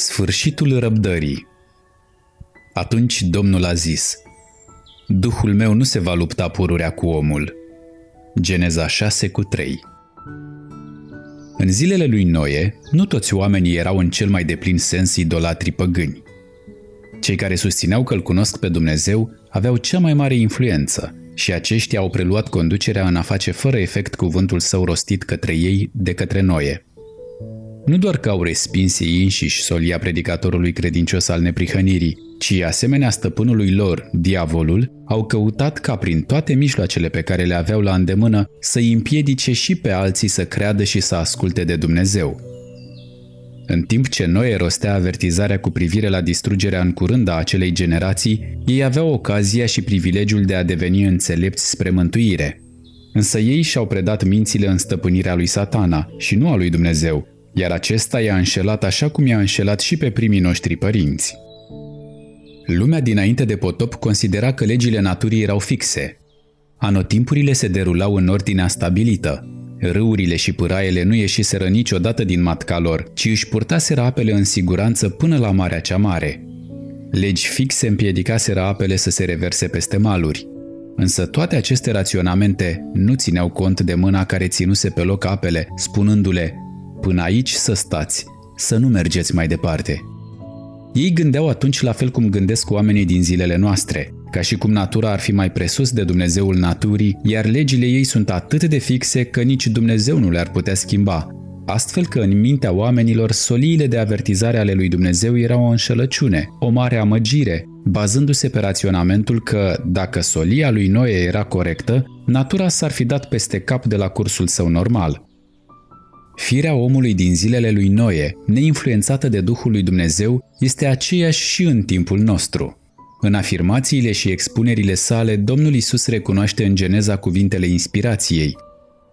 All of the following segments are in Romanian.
Sfârșitul răbdării Atunci Domnul a zis, Duhul meu nu se va lupta pururea cu omul. Geneza 6 cu 3 În zilele lui Noe, nu toți oamenii erau în cel mai deplin sens idolatri păgâni. Cei care susțineau că îl cunosc pe Dumnezeu aveau cea mai mare influență și aceștia au preluat conducerea în a face fără efect cuvântul său rostit către ei de către Noe. Nu doar că au respins ei înșiși solia predicatorului credincios al neprihănirii, ci asemenea stăpânului lor, diavolul, au căutat ca prin toate mijloacele pe care le aveau la îndemână să-i împiedice și pe alții să creadă și să asculte de Dumnezeu. În timp ce Noe rostea avertizarea cu privire la distrugerea în curând a acelei generații, ei aveau ocazia și privilegiul de a deveni înțelepți spre mântuire. Însă ei și-au predat mințile în stăpânirea lui satana și nu a lui Dumnezeu, iar acesta i-a înșelat așa cum i-a înșelat și pe primii noștri părinți. Lumea dinainte de potop considera că legile naturii erau fixe. Anotimpurile se derulau în ordinea stabilită. Râurile și pâraiele nu ieșiseră niciodată din matca lor, ci își purtaseră apele în siguranță până la Marea cea Mare. Legi fixe împiedicaseră apele să se reverse peste maluri. Însă toate aceste raționamente nu țineau cont de mâna care ținuse pe loc apele, spunându-le Până aici să stați, să nu mergeți mai departe. Ei gândeau atunci la fel cum gândesc oamenii din zilele noastre, ca și cum natura ar fi mai presus de Dumnezeul naturii, iar legile ei sunt atât de fixe că nici Dumnezeu nu le-ar putea schimba, astfel că în mintea oamenilor soliile de avertizare ale lui Dumnezeu erau o înșelăciune, o mare amăgire, bazându-se pe raționamentul că, dacă solia lui Noe era corectă, natura s-ar fi dat peste cap de la cursul său normal – Firea omului din zilele lui Noe, neinfluențată de Duhul lui Dumnezeu, este aceeași și în timpul nostru. În afirmațiile și expunerile sale, Domnul Isus recunoaște în Geneza cuvintele inspirației.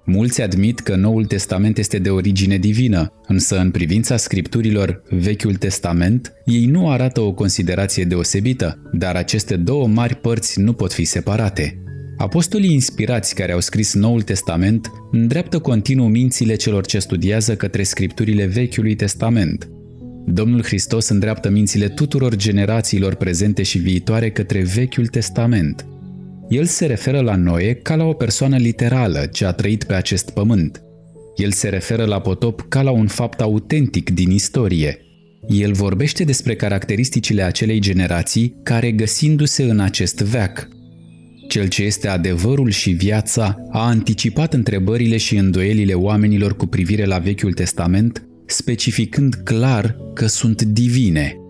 Mulți admit că Noul Testament este de origine divină, însă în privința scripturilor Vechiul Testament, ei nu arată o considerație deosebită, dar aceste două mari părți nu pot fi separate. Apostolii inspirați care au scris Noul Testament îndreaptă continuu mințile celor ce studiază către scripturile Vechiului Testament. Domnul Hristos îndreaptă mințile tuturor generațiilor prezente și viitoare către Vechiul Testament. El se referă la Noe ca la o persoană literală ce a trăit pe acest pământ. El se referă la potop ca la un fapt autentic din istorie. El vorbește despre caracteristicile acelei generații care, găsindu-se în acest veac, cel ce este adevărul și viața a anticipat întrebările și îndoielile oamenilor cu privire la Vechiul Testament, specificând clar că sunt divine –